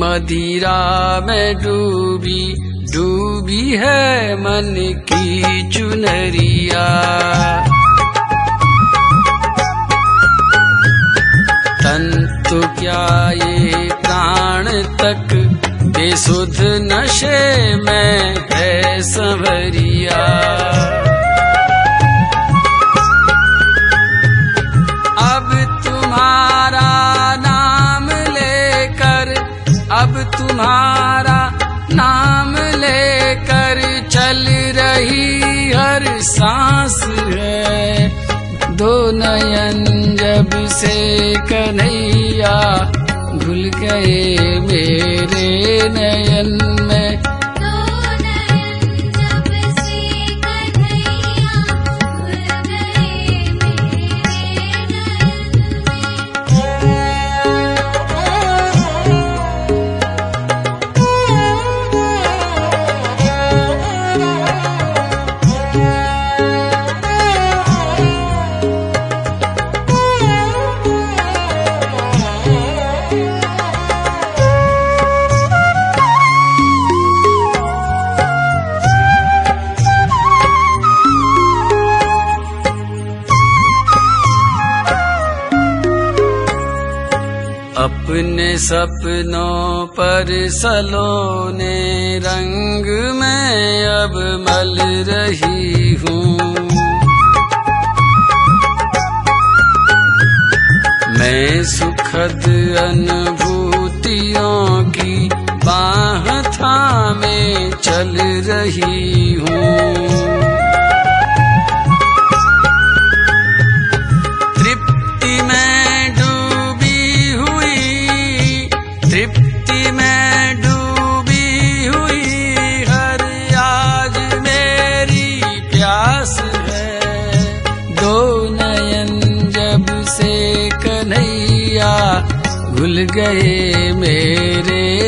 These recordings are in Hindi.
मदिरा में डूबी डूबी है मन की चुनरिया। तन तो क्या ये प्राण तक बेसुध नशे में है संवरिया। तुम्हारा नाम लेकर चल रही हर सांस है। दो नयन जब से कन्हैया, भूल गए मेरे नयन में। अपने सपनों पर सलोने रंग में अब मल रही हूँ। मैं सुखद अनुभूतियों की बाह थामे चल रही हूँ। गए मेरे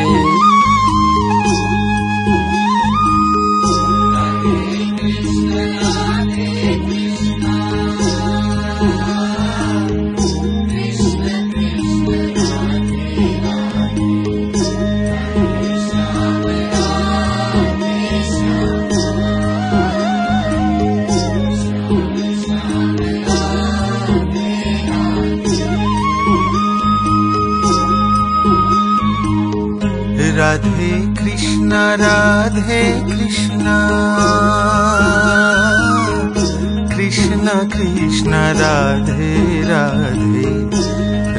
राधे राधे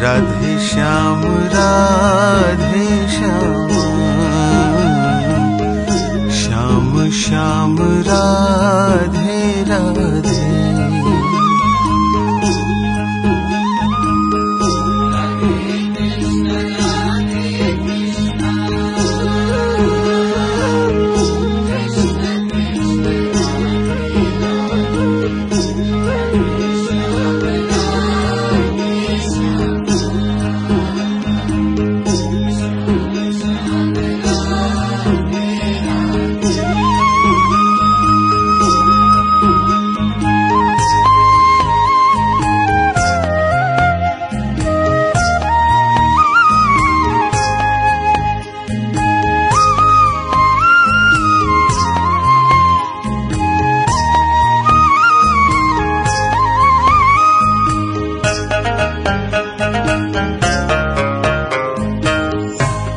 राधे श्याम राधे श्याम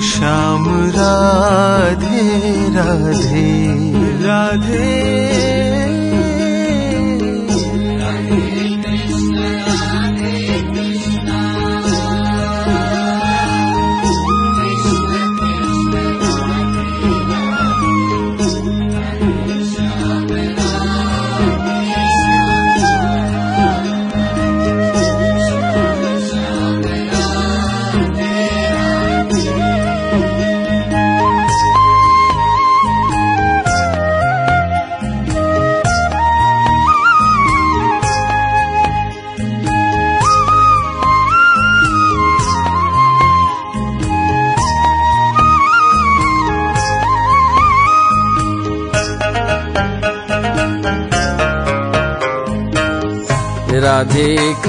श्याम राधे राधे। राधे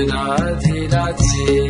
श्याम राधे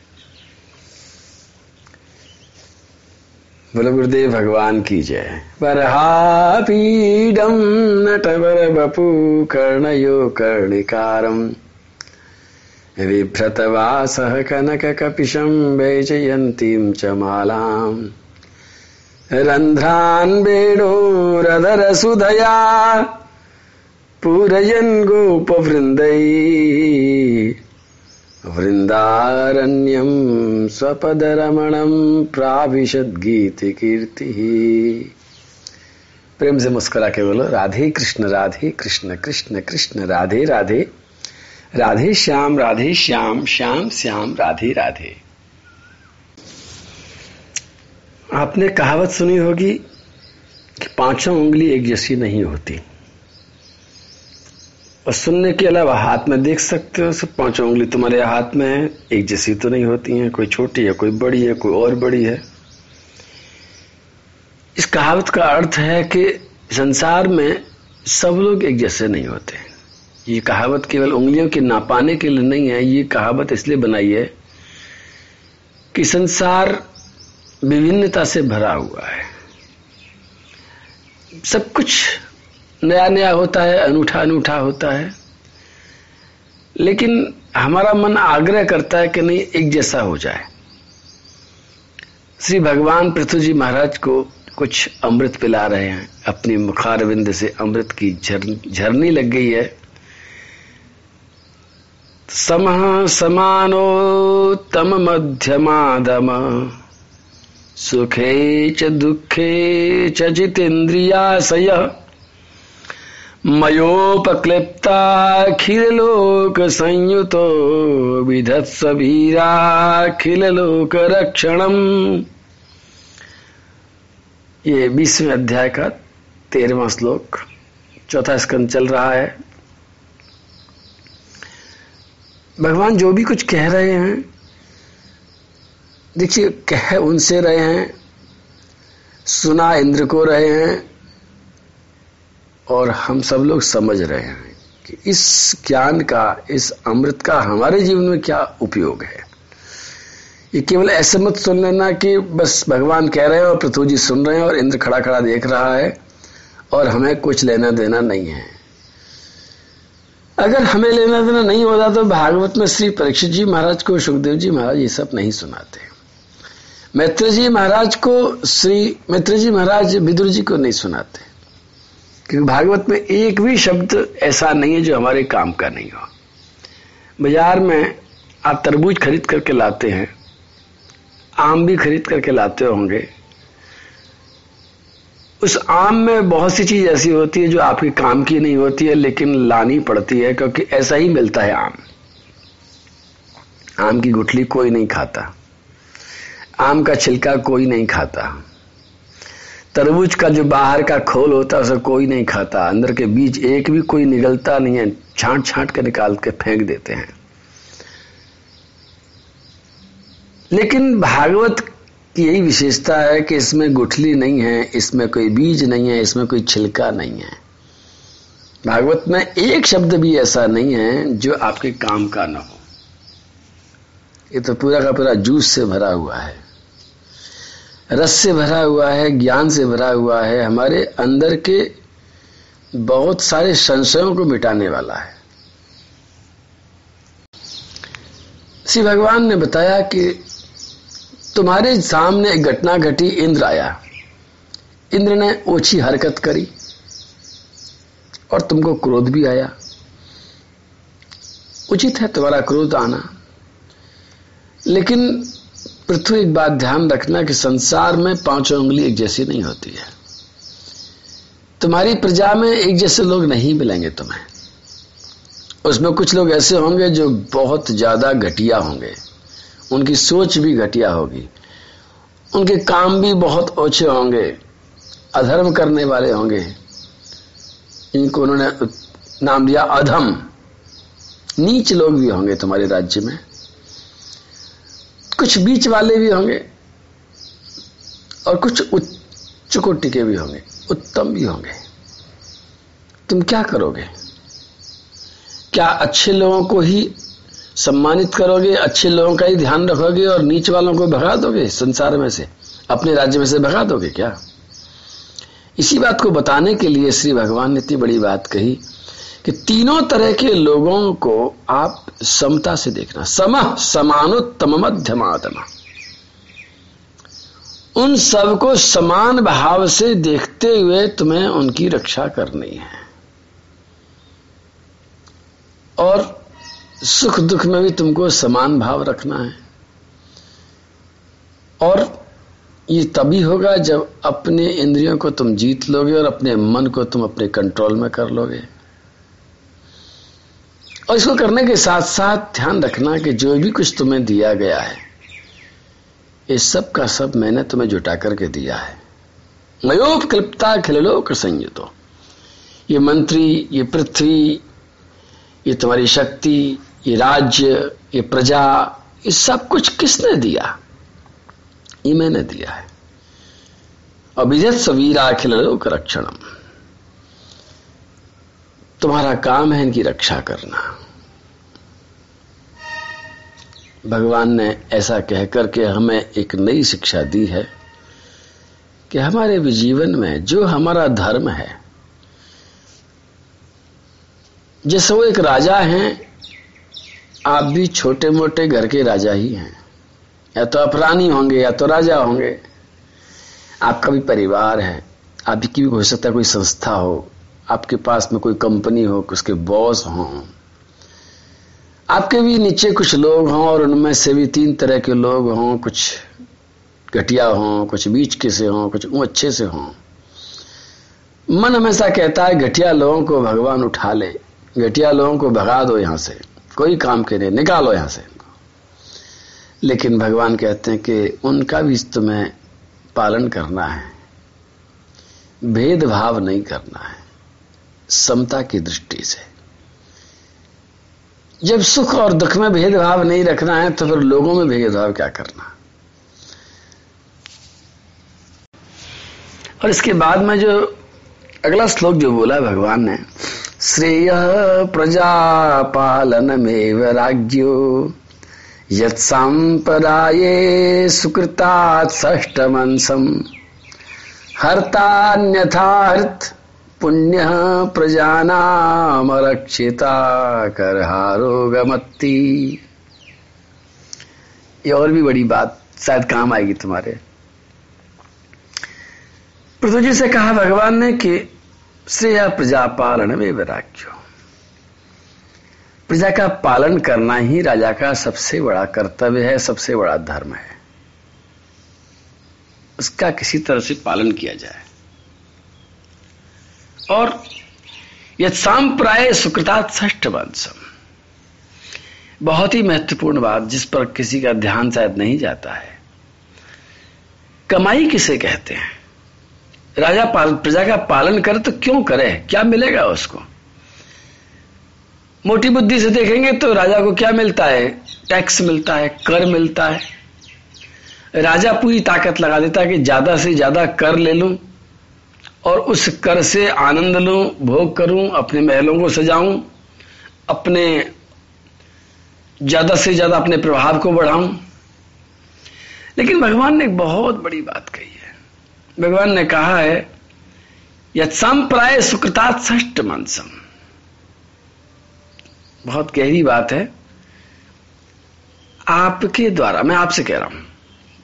बोलो, गुरुदेव भगवान की जय। वरहापीडम नटवर बपू कर्णयो कर्णिकारम बिभ्रतवासः कनककपिशं वैजयन्तीं च मालाम्। रन्ध्रान् वेणोरधरसुधया पूरयन् गोपवृन्दै। वृन्दारण्यं स्वपदरमणं प्राविशद्गीतकीर्तिः। प्रेम से मुस्कुरा के बोलो, राधे कृष्ण राधे कृष्ण कृष्ण कृष्ण, राधे राधे। राधे श्याम राधे श्याम श्याम श्याम, राधे राधे। आपने कहावत सुनी होगी कि पाँचों उंगली एक जैसी नहीं होती। और सुनने के अलावा हाथ में देख सकते हो, सब पाँचों उंगली तुम्हारे हाथ में है। एक जैसी तो नहीं होती है, कोई छोटी है, कोई बड़ी है, कोई और बड़ी है। इस कहावत का अर्थ है कि संसार में सब लोग एक जैसे नहीं होते। ये कहावत केवल उंगलियों के नापाने के लिए नहीं है, ये कहावत इसलिए बनाई है कि संसार विभिन्नता से भरा हुआ है। सब कुछ नया नया होता है अनूठा अनूठा होता है। लेकिन हमारा मन आग्रह करता है कि नहीं एक जैसा हो जाए। श्री भगवान पृथ्वी जी महाराज को कुछ अमृत पिला रहे हैं। अपनी मुखारविंद से अमृत की झर, झरनी लग गई है। समः समानोत्तम मध्यमादम सुखे च दुःखे च जितेन्द्रियाशय। मयोपक्लिप्ताखिलोक संयुतो विधत्सवीराखिलोक रक्षणम। ये बीसवें अध्याय का तेरहवा श्लोक, चौथा स्कंद चल रहा है। भगवान जो भी कुछ कह रहे हैं, देखिए, कह उनसे रहे हैं, सुना इंद्र को रहे हैं और हम सब लोग समझ रहे हैं कि इस ज्ञान का, इस अमृत का हमारे जीवन में क्या उपयोग है। ये केवल ऐसे मत सुन लेना कि बस भगवान कह रहे हैं और पृथ्वी जी सुन रहे हैं और इंद्र खड़ा खड़ा देख रहा है और हमें कुछ लेना देना नहीं है। अगर हमें लेना देना नहीं होता तो भागवत में श्री परीक्षित जी महाराज को, सुखदेव जी महाराज ये सब नहीं सुनाते। मैत्र जी महाराज को, श्री मैत्र जी महाराज विदुर जी को नहीं सुनाते। क्योंकि भागवत में एक भी शब्द ऐसा नहीं है जो हमारे काम का नहीं हो। बाज़ार में आप तरबूज खरीद करके लाते हैं, आम भी खरीद करके लाते होंगे। उस आम में बहुत सी चीज़ ऐसी होती है जो आपके काम की नहीं होती है, लेकिन लानी पड़ती है, क्योंकि ऐसा ही मिलता है आम। आम की गुठली कोई नहीं खाता। आम का छिलका कोई नहीं खाता। तरबूज का जो बाहर का खोल होता है, उसे कोई नहीं खाता। अंदर के बीज एक भी कोई निगलता नहीं है। छांट छांट के निकाल के फेंक देते हैं। लेकिन भागवत की यही विशेषता है कि इसमें गुठली नहीं है, इसमें कोई बीज नहीं है, इसमें कोई छिलका नहीं है। भागवत में एक शब्द भी ऐसा नहीं है जो आपके काम का ना हो। ये तो पूरा का पूरा जूस से भरा हुआ है। रस से भरा हुआ है, ज्ञान से भरा हुआ है, हमारे अंदर के बहुत सारे संशयों को मिटाने वाला है। श्री भगवान ने बताया कि तुम्हारे सामने एक घटना घटी, इंद्र आया। इंद्र ने ओछी हरकत करी और तुमको क्रोध भी आया। उचित है तुम्हारा क्रोध आना, लेकिन पृथ्वी एक बात ध्यान रखना कि संसार में पाँचों उंगली एक जैसी नहीं होती है। तुम्हारी प्रजा में एक जैसे लोग नहीं मिलेंगे तुम्हें। उसमें कुछ लोग ऐसे होंगे जो बहुत ज़्यादा घटिया होंगे। उनकी सोच भी घटिया होगी। उनके काम भी बहुत ओछे होंगे। अधर्म करने वाले होंगे। इनको उन्होंने नाम दिया अधम। नीच लोग भी होंगे तुम्हारे राज्य में। कुछ बीच वाले भी होंगे और कुछ उच्च कोटि के भी होंगे, उत्तम भी होंगे। तुम क्या करोगे? क्या अच्छे लोगों को ही सम्मानित करोगे, अच्छे लोगों का ही ध्यान रखोगे और नीच वालों को भगा दोगे संसार में से, अपने राज्य में से भगा दोगे क्या? इसी बात को बताने के लिए श्री भगवान ने इतनी बड़ी बात कही कि तीनों तरह के लोगों को आप समता से देखना। सम समानोत्तम मध्यमात्मा उन सबको समान भाव से देखते हुए तुम्हें उनकी रक्षा करनी है। और सुख दुख में भी तुमको समान भाव रखना है। और ये तभी होगा जब अपने इंद्रियों को तुम जीत लोगे और अपने मन को तुम अपने कंट्रोल में कर लोगे। और इसको करने के साथ साथ ध्यान रखना कि जो भी कुछ तुम्हें दिया गया है, ये सब का सब मैंने तुम्हें जुटा करके दिया है। मयोप क्लिप्ता खिलोक संयुतो। ये मंत्री, ये पृथ्वी, ये तुम्हारी शक्ति, ये राज्य, ये प्रजा, ये सब कुछ किसने दिया? ये मैंने दिया है। अभिजत सवीरा अखिल लोक रक्षणम। तुम्हारा काम है इनकी रक्षा करना। भगवान ने ऐसा कह करके हमें एक नई शिक्षा दी है कि हमारे भी जीवन में जो हमारा धर्म है जैसे वो एक राजा हैं, आप भी छोटे मोटे घर के राजा ही हैं। या तो आप रानी होंगे, या तो राजा होंगे। आपका भी परिवार है, आपकी भी हो सकता है कोई संस्था हो। आपके पास में कोई कंपनी हो उसके बॉस हों। आपके भी नीचे कुछ लोग हों और उनमें से भी तीन तरह के लोग हों, कुछ घटिया हों, कुछ बीच के से हों, कुछ अच्छे से हों। मन हमेशा कहता है, घटिया लोगों को भगवान उठा ले। घटिया लोगों को भगा दो यहाँ से। कोई काम के नहीं, निकालो यहाँ से लेकिन भगवान कहते हैं कि उनका भी तुम्हें पालन करना है। भेदभाव नहीं करना है। समता की दृष्टि से। जब सुख और दुख में भेदभाव नहीं रखना है तो फिर लोगों में भेदभाव क्या करना? और इसके बाद में जो अगला श्लोक जो बोला भगवान ने, श्रेय प्रजा पालन में राज्यो यत्सांपराये सुकृतात् षष्टमंसम। हर्तान्यथार्थ पुण्य प्रजानाम रक्षिता करहारोगमत्ति। ये और भी बड़ी बात शायद काम आएगी तुम्हारे। पृथ्वी जी से कहा भगवान ने कि श्रेय प्रजा पालन में वैराग्यो। प्रजा का पालन करना ही राजा का सबसे बड़ा कर्तव्य है, सबसे बड़ा धर्म है। उसका किसी तरह से पालन किया जाए। और यह सांप्राय सुकृता ष्ठ वंशम बहुत ही महत्वपूर्ण बात जिस पर किसी का ध्यान शायद नहीं जाता है। कमाई किसे कहते हैं? राजा पाल, प्रजा का पालन करे तो क्यों करे? क्या मिलेगा उसको? मोटी बुद्धि से देखेंगे तो राजा को क्या मिलता है? टैक्स मिलता है कर मिलता है। राजा पूरी ताकत लगा देता है कि ज़्यादा से ज़्यादा कर ले लूँ। और उस कर से आनंद लूँ, भोग करूँ, अपने महलों को सजाऊं, अपने ज़्यादा से ज़्यादा अपने प्रभाव को बढ़ाऊं। लेकिन भगवान ने एक बहुत बड़ी बात कही है। भगवान ने कहा है यत्सांप्राय सुकृता ष्ट मानसम बहुत गहरी बात है। आपके द्वारा, मैं आपसे कह रहा हूँ,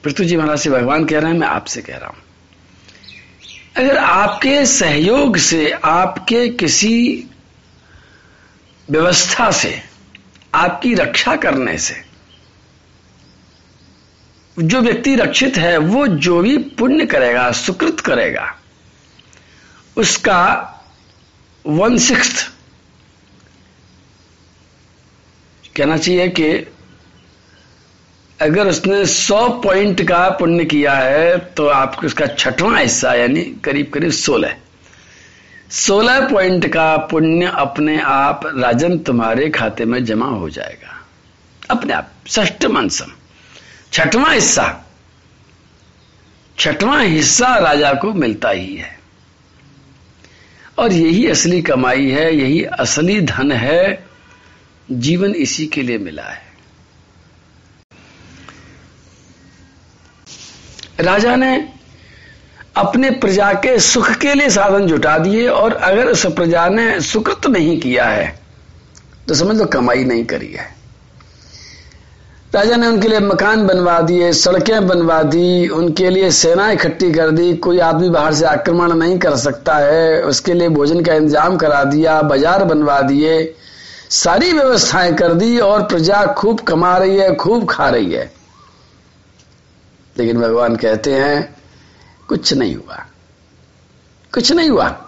पृथ्वी जी महाराज से भगवान कह रहे हैं, मैं आपसे कह रहा हूँ। अगर आपके सहयोग से, आपके किसी व्यवस्था से, आपकी रक्षा करने से, जो व्यक्ति रक्षित है, वो जो भी पुण्य करेगा, सुकृत करेगा, उसका वन सिक्स कहना चाहिए कि अगर उसने सौ पॉइंट का पुण्य किया है तो आपको उसका छठवां हिस्सा, यानी करीब करीब सोलह। सोलह पॉइंट का पुण्य अपने आप राजन तुम्हारे खाते में जमा हो जाएगा। अपने आप ष्ट मनसम। छठवां हिस्सा। छठवां हिस्सा राजा को मिलता ही है। और यही असली कमाई है, यही असली धन है, जीवन इसी के लिए मिला है। राजा ने अपने प्रजा के सुख के लिए साधन जुटा दिए और अगर उस प्रजा ने सुकृत नहीं किया है तो समझ लो कमाई नहीं करी है। राजा ने उनके लिए मकान बनवा दिए, सड़कें बनवा दी, उनके लिए सेना इकट्ठी कर दी, कोई आदमी बाहर से आक्रमण नहीं कर सकता है, उसके लिए भोजन का इंतज़ाम करा दिया, बाज़ार बनवा दिए, सारी व्यवस्थाएँ कर दी और प्रजा खूब कमा रही है, खूब खा रही है। लेकिन भगवान कहते हैं, कुछ नहीं हुआ। कुछ नहीं हुआ।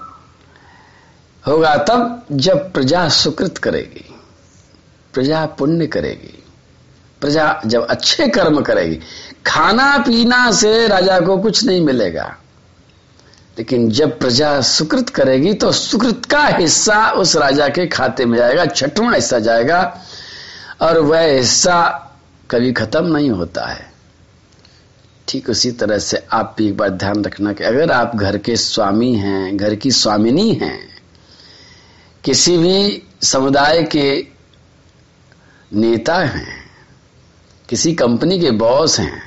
होगा तब जब प्रजा सुकृत करेगी, प्रजा पुण्य करेगी, प्रजा जब अच्छे कर्म करेगी, खाना पीना से राजा को कुछ नहीं मिलेगा। लेकिन जब प्रजा सुकृत करेगी तो सुकृत का हिस्सा उस राजा के खाते में जाएगा, छठवां हिस्सा जाएगा, और वह हिस्सा कभी खत्म नहीं होता है। ठीक उसी तरह से आप भी एक बार ध्यान रखना कि अगर आप घर के स्वामी हैं, घर की स्वामिनी हैं, किसी भी समुदाय के नेता हैं, किसी कंपनी के बॉस हैं,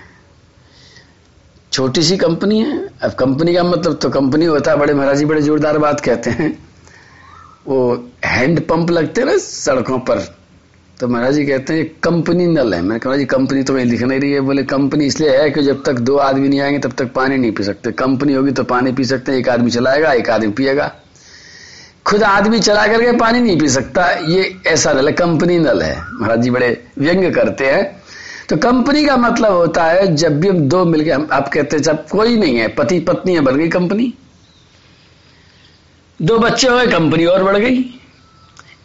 छोटी सी कंपनी है। अब कंपनी का मतलब तो कंपनी होता है, बड़े महाराज जी बड़े जोरदार बात कहते हैं। वो हैंड पंप लगते हैं ना सड़कों पर तो महाराज जी कहते हैं कंपनी नल है। मैंने कहा जी, कंपनी तो कहीं लिख नहीं रही है। बोले, कंपनी इसलिए है कि जब तक दो आदमी नहीं आएँगे, तब तक पानी नहीं पी सकते। कंपनी होगी तो पानी पी सकते हैं, एक आदमी चलाएगा, एक आदमी पिएगा। खुद आदमी चला करके पानी नहीं पी सकता, ये ऐसा नल है, कंपनी नल है। महाराज जी बड़े व्यंग करते हैं। तो कंपनी का मतलब होता है, जब भी हम दो मिलके, हम, आप कहते हैं जब कोई नहीं है पति पत्नी है बढ़ गई कंपनी। दो बच्चे हो गए, कंपनी और बढ़ गई।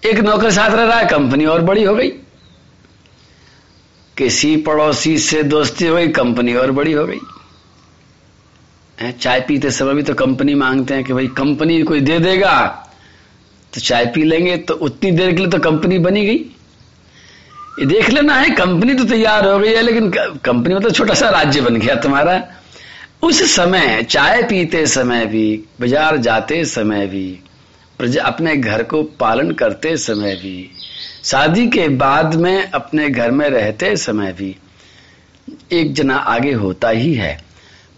एक नौकर साथ रह रहा है, कंपनी और बड़ी हो गई। किसी पड़ोसी से दोस्ती हो गई, कंपनी और बड़ी हो गई। चाय पीते समय भी तो कंपनी मांगते हैं कि भाई, कंपनी कोई दे देगा तो चाय पी लेंगे तो उतनी देर के लिए तो कंपनी बनी गई। ये देख लेना है, कंपनी तो तैयार हो गई है, लेकिन कंपनी मतलब छोटा सा राज्य बन गया तुम्हारा। उस समय, चाय पीते समय भी, बाज़ार जाते समय भी प्रजा अपने घर को पालन करते समय भी, शादी के बाद में अपने घर में रहते समय भी एक जना आगे होता ही है।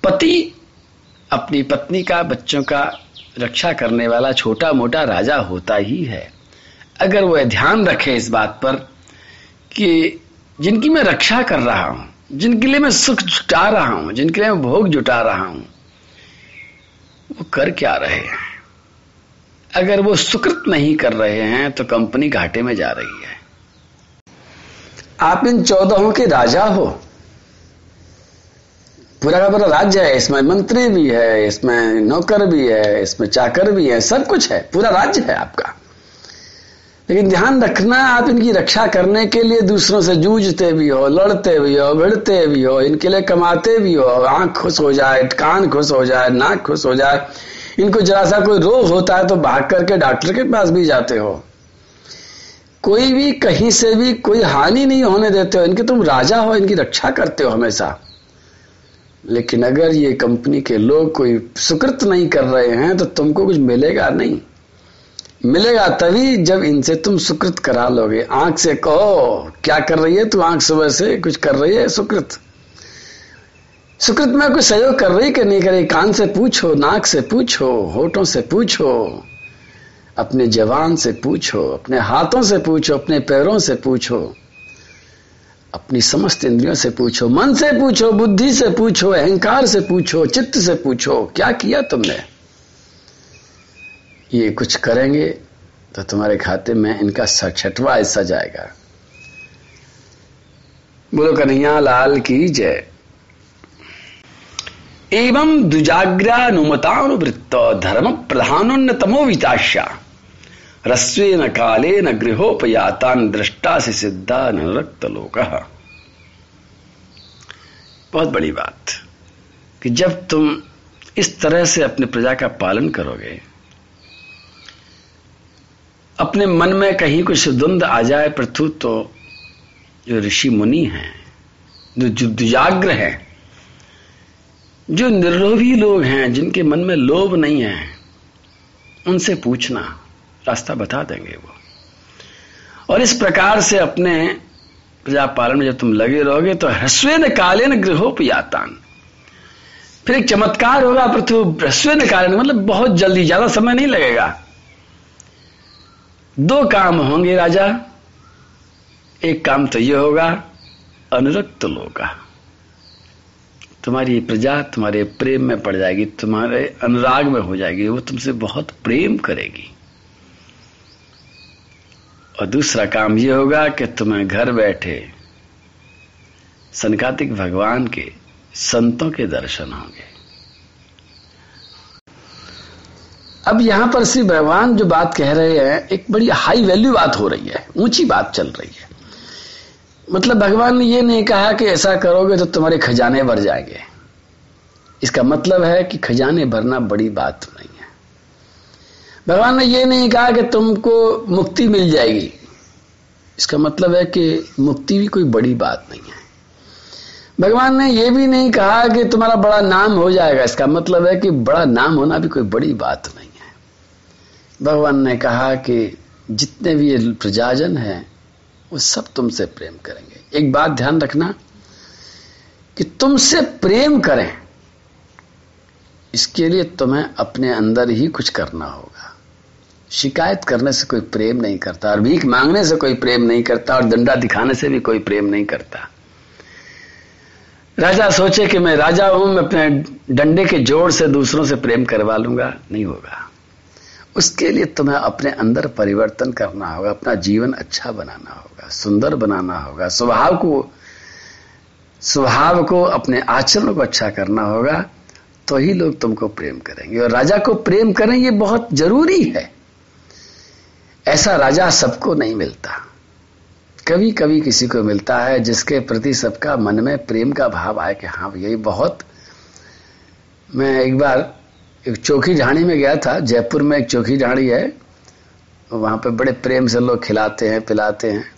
पति अपनी पत्नी का, बच्चों का रक्षा करने वाला छोटा मोटा राजा होता ही है। अगर वह ध्यान रखे इस बात पर कि जिनकी मैं रक्षा कर रहा हूँ, जिनके लिए मैं सुख जुटा रहा हूँ, जिनके लिए मैं भोग जुटा रहा हूँ, वो कर क्या रहे हैं? अगर वो सुकृत नहीं कर रहे हैं तो कंपनी घाटे में जा रही है। आप इन चौदहों के राजा हो। पूरा का पूरा राज्य है, इसमें मंत्री भी है, इसमें नौकर भी है, इसमें चाकर भी है, सब कुछ है, पूरा राज्य है आपका। लेकिन ध्यान रखना, आप इनकी रक्षा करने के लिए दूसरों से जूझते भी हो, लड़ते भी हो, भिड़ते भी हो, इनके लिए कमाते भी हो, आँख खुश हो जाए, कान खुश हो जाए, नाक खुश हो जाए इनको जरा सा कोई रोग होता है तो भाग करके डॉक्टर के पास भी जाते हो। कोई भी कहीं से भी कोई हानि नहीं होने देते हो। इनके तुम राजा हो, इनकी रक्षा करते हो हमेशा। लेकिन अगर ये कंपनी के लोग कोई सुकृत नहीं कर रहे हैं तो तुमको कुछ मिलेगा नहीं। मिलेगा तभी जब इनसे तुम सुकृत करा लोगे। आँख से कहो, क्या कर रही है तू? आँख सुबह से कुछ कर रही है सुकृत? सुकृत में कोई सहयोग कर रही कि नहीं कर रही कान से पूछो नाक से पूछो होठों से पूछो अपने जवान से पूछो अपने हाथों से पूछो अपने पैरों से पूछो अपनी समस्त इंद्रियों से पूछो मन से पूछो बुद्धि से पूछो अहंकार से पूछो चित्त से पूछो क्या किया तुमने ये कुछ करेंगे तो तुम्हारे खाते में इनका छठवा हिस्सा जाएगा बोलो कन्हैया लाल की जय एवं दुजाग्रानुमतानुवृत्त धर्म प्रधानोन्नतमो विताश्या रस्वेन कालेन गृहोपयातान दृष्टा से सिद्धा अनुरक्त लोक बहुत बड़ी बात कि जब तुम इस तरह से अपने प्रजा का पालन करोगे, अपने मन में कहीं कुछ द्वंद आ जाए, प्रथु तो जो ऋषि मुनि हैं, जो दुजाग्र हैं जो निर्लोभी लोग हैं, जिनके मन में लोभ नहीं है, उनसे पूछना, रास्ता बता देंगे वो। और इस प्रकार से अपने प्रजा पालन में जब तुम लगे रहोगे तो ह्रस्वेन कालेन गृहोपयातान। फिर एक चमत्कार होगा पृथ्वी ह्रस्वेन कालेन मतलब बहुत जल्दी, ज़्यादा समय नहीं लगेगा। दो काम होंगे राजा। एक काम तो यह होगा, अनुरक्त लोग तुम्हारी प्रजा तुम्हारे प्रेम में पड़ जाएगी, तुम्हारे अनुराग में हो जाएगी, वो तुमसे बहुत प्रेम करेगी। और दूसरा काम यह होगा कि तुम्हें घर बैठे सनकातिक भगवान के संतों के दर्शन होंगे। अब यहाँ पर श्री भगवान जो बात कह रहे हैं, एक बड़ी हाई वैल्यू बात हो रही है, ऊँची बात चल रही है। मतलब भगवान ने यह नहीं कहा कि ऐसा करोगे तो तुम्हारे खजाने भर जाएँगे। इसका मतलब है कि खजाने भरना बड़ी बात नहीं है। भगवान ने यह नहीं कहा कि तुमको मुक्ति मिल जाएगी। इसका मतलब है कि मुक्ति भी कोई बड़ी बात नहीं है। भगवान ने यह भी नहीं कहा कि तुम्हारा बड़ा नाम हो जाएगा। इसका मतलब है कि बड़ा नाम होना भी कोई बड़ी बात नहीं है। भगवान ने कहा कि जितने भी ये प्रजाजन हैं वो सब तुमसे प्रेम करेंगे। एक बात ध्यान रखना कि तुमसे प्रेम करें, इसके लिए तुम्हें अपने अंदर ही कुछ करना होगा। शिकायत करने से कोई प्रेम नहीं करता, और भीख मांगने से कोई प्रेम नहीं करता, और डंडा दिखाने से भी कोई प्रेम नहीं करता। राजा सोचे कि मैं राजा हूँ, मैं अपने डंडे के जोड़ से दूसरों से प्रेम करवा लूँगा, नहीं होगा। उसके लिए तुम्हें अपने अंदर परिवर्तन करना होगा, अपना जीवन अच्छा बनाना होगा, सुंदर बनाना होगा, स्वभाव को स्वभाव को, अपने आचरण को अच्छा करना होगा तो ही लोग तुमको प्रेम करेंगे। और राजा को प्रेम करें, ये बहुत ज़रूरी है। ऐसा राजा सबको नहीं मिलता। कभी कभी किसी को मिलता है जिसके प्रति सबका मन में प्रेम का भाव आए कि हाँ यही बहुत, मैं एक बार एक चौकी ढाणी में गया था, जयपुर में एक चौकी ढाणी है, वहाँ पे बड़े प्रेम से लोग खिलाते हैं, पिलाते हैं।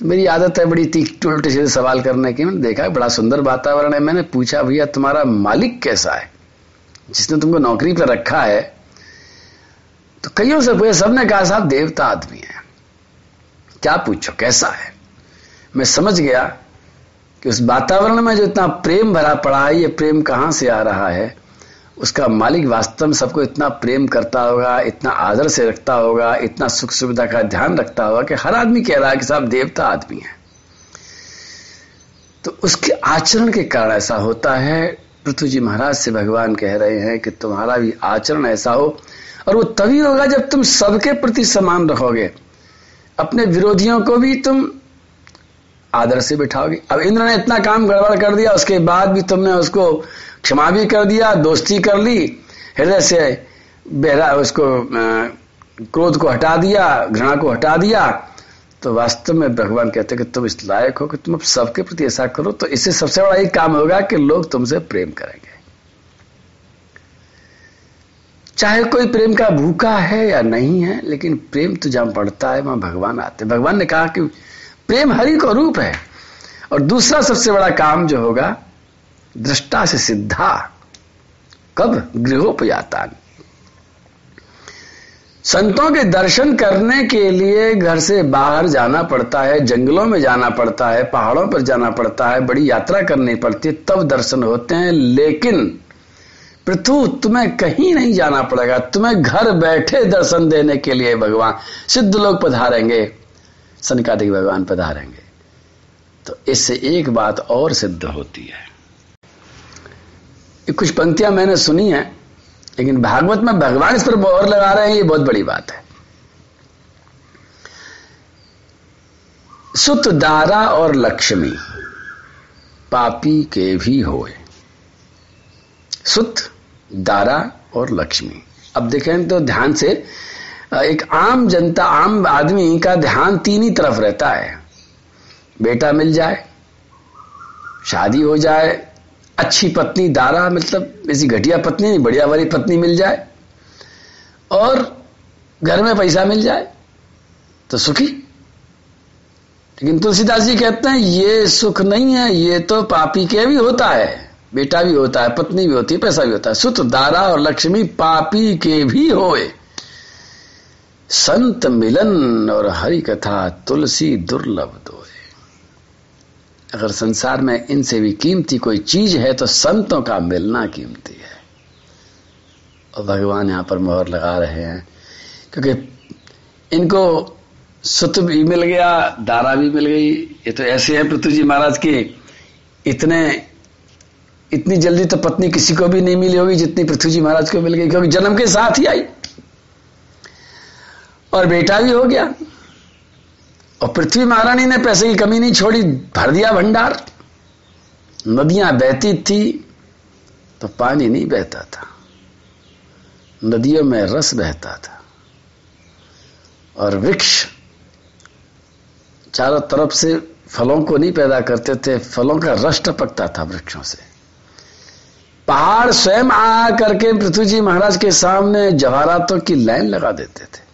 तो मेरी आदत है बड़ी तीख उल्टे सीधे सवाल करने की, मैंने देखा बड़ा सुंदर वातावरण है। मैंने पूछा, भैया, तुम्हारा मालिक कैसा है? जिसने तुमको नौकरी पर रखा है? तो कईयों से पूछे, सबने कहा, साहब, देवता आदमी है। क्या पूछो, कैसा है? मैं समझ गया कि उस वातावरण में जो इतना प्रेम भरा पड़ा है, ये प्रेम कहाँ से आ रहा है? उसका मालिक वास्तव में सबको इतना प्रेम करता होगा, इतना आदर से रखता होगा, इतना सुख सुविधा का ध्यान रखता होगा कि हर आदमी कह रहा है कि साहब देवता आदमी है। तो उसके आचरण के कारण ऐसा होता है। पृथ्वी जी महाराज से भगवान कह रहे हैं कि तुम्हारा भी आचरण ऐसा हो और वो तभी होगा जब तुम सबके प्रति समान रहोगे। अपने विरोधियों को भी तुम आदर से बिठाओगे। अब इंद्र ने इतना काम गड़बड़ कर दिया, उसके बाद भी तुमने उसको क्षमा भी कर दिया, दोस्ती कर ली, हृदय से बहरा, उसको क्रोध को हटा दिया, घृणा को हटा दिया तो वास्तव में भगवान कहते हैं कि तुम इस लायक हो कि तुम अब सबके प्रति ऐसा करो तो इससे सबसे बड़ा एक काम होगा कि लोग तुमसे प्रेम करेंगे। चाहे कोई प्रेम का भूखा है या नहीं है, लेकिन प्रेम तो जहाँ बढ़ता है, वहाँ भगवान आते भगवान ने कहा कि प्रेम हरि को रूप है, और दूसरा सबसे बड़ा काम जो होगा दृष्टा से सिद्धा कब गृहोपयाता संतों के दर्शन करने के लिए घर से बाहर जाना पड़ता है, जंगलों में जाना पड़ता है, पहाड़ों पर जाना पड़ता है, बड़ी यात्रा करनी पड़ती है, तब दर्शन होते हैं, लेकिन पृथु, तुम्हें कहीं नहीं जाना पड़ेगा, तुम्हें घर बैठे दर्शन देने के लिए भगवान, सिद्ध लोग पधारेंगे, सनकादिक भगवान पधारेंगे। तो इससे एक बात और सिद्ध होती है। कुछ पंक्तियाँ मैंने सुनी है, लेकिन भागवत में भगवान इस पर मोहर लगा रहे हैं, ये बहुत बड़ी बात है। सुत दारा और लक्ष्मी पापी के भी होए। सुत, दारा और लक्ष्मी। अब देखें तो ध्यान से, एक आम जनता, आम आदमी का ध्यान तीन ही तरफ़ रहता है। बेटा मिल जाए, शादी हो जाए अच्छी पत्नी, दारा मतलब ऐसी घटिया पत्नी नहीं, बढ़िया वाली पत्नी मिल जाए और घर में पैसा मिल जाए तो सुखी। लेकिन तुलसीदास जी कहते हैं, ये सुख नहीं है, ये तो पापी के भी होता है, बेटा भी होता है, पत्नी भी होती है, पैसा भी होता है। सुत दारा और लक्ष्मी पापी के भी होए। संत मिलन और हरि कथा तुलसी दुर्लभ दोए। अगर संसार में इनसे भी कीमती कोई चीज़ है तो संतों का मिलना कीमती है। और भगवान यहाँ पर मोहर लगा रहे हैं, क्योंकि इनको सुत भी मिल गया, दारा भी मिल गई। ये तो ऐसे है पृथ्वी जी महाराज के, इतने, इतनी जल्दी तो पत्नी किसी को भी नहीं मिली होगी जितनी पृथ्वी जी महाराज को मिल गई, क्योंकि जन्म के साथ ही आई। और बेटा भी हो गया। और पृथ्वी महारानी ने पैसे की कमी नहीं छोड़ी, भर दिया भंडार। नदियाँ बहती थी तो पानी नहीं बहता था। नदियों में रस बहता था। और वृक्ष चारों तरफ़ से फलों को नहीं पैदा करते थे, फलों का रस टपकता था वृक्षों से। पहाड़ स्वयं आ करके पृथ्वी जी महाराज के सामने जवाहरातों की लाइन लगा देते थे।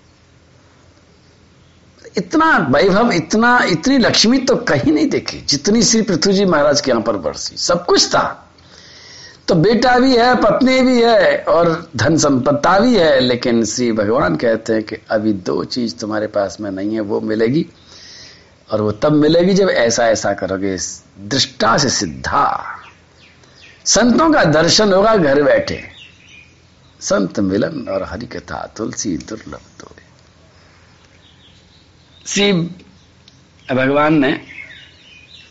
इतना वैभव, इतना, इतनी लक्ष्मी तो कहीं नहीं देखी, जितनी श्री पृथ्वी जी महाराज के यहाँ पर बरसी। सब कुछ था। तो बेटा भी है, पत्नी भी है, और धन संपत्ता भी है, लेकिन श्री भगवान कहते हैं कि अभी दो चीज़ तुम्हारे पास में नहीं है, वो मिलेगी, और वो तब मिलेगी जब ऐसा ऐसा करोगे। दृष्टा से सिद्धा। संतों का दर्शन होगा, घर बैठे। संत मिलन और हरि कथा, तुलसी दुर्लभ तो। श्री भगवान ने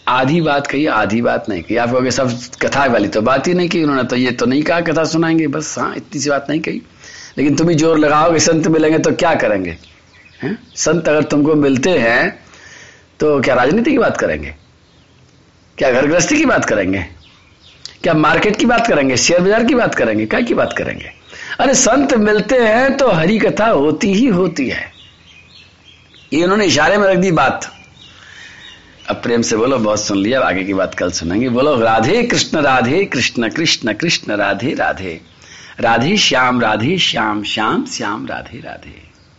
आधी बात कही, आधी बात नहीं कही। आप कहोगे, सब कथा वाली तो बात ही नहीं की उन्होंने तो ये तो नहीं कहा, कथा सुनाएँगे, बस हाँ इतनी सी बात नहीं कही। लेकिन तुम ही ज़ोर लगाओगे, संत मिलेंगे तो क्या करेंगे? हैं? संत अगर तुमको मिलते हैं तो क्या राजनीति की बात करेंगे? क्या घर गृहस्थी की बात करेंगे? क्या मार्केट की बात करेंगे? शेयर बाज़ार की बात करेंगे? क्या की बात करेंगे? अरे, संत मिलते हैं तो हरी कथा होती ही होती है। ये उन्होंने इशारे में रख दी बात। अब प्रेम से बोलो, बहुत सुन लिया आगे की बात कल सुनेंगे। बोलो, राधे कृष्ण राधे कृष्ण कृष्ण कृष्ण, राधे राधे। राधे श्याम राधे श्याम श्याम श्याम, राधे राधे।